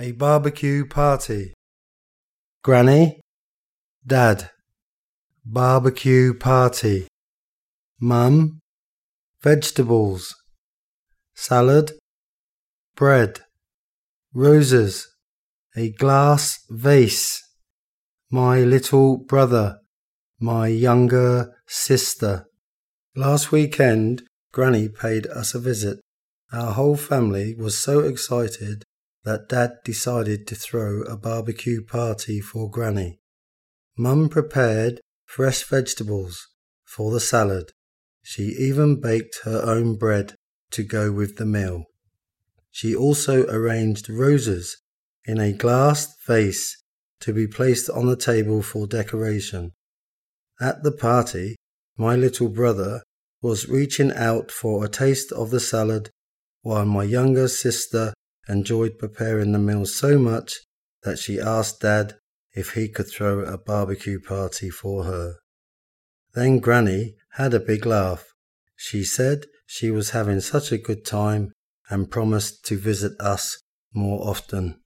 A barbecue party. Granny, Dad, barbecue party. Mum, vegetables, salad, bread, roses, a glass vase. My little brother, my younger sister. Last weekend, Granny paid us a visit. Our whole family was so excited that Dad decided to throw a barbecue party for Granny. Mum prepared fresh vegetables for the salad. She even baked her own bread to go with the meal. She also arranged roses in a glass vase to be placed on the table for decoration. At the party, my little brother was reaching out for a taste of the salad while my younger sister enjoyed preparing the meal so much that she asked Dad if he could throw a barbecue party for her. Then Granny had a big laugh. She said she was having such a good time and promised to visit us more often.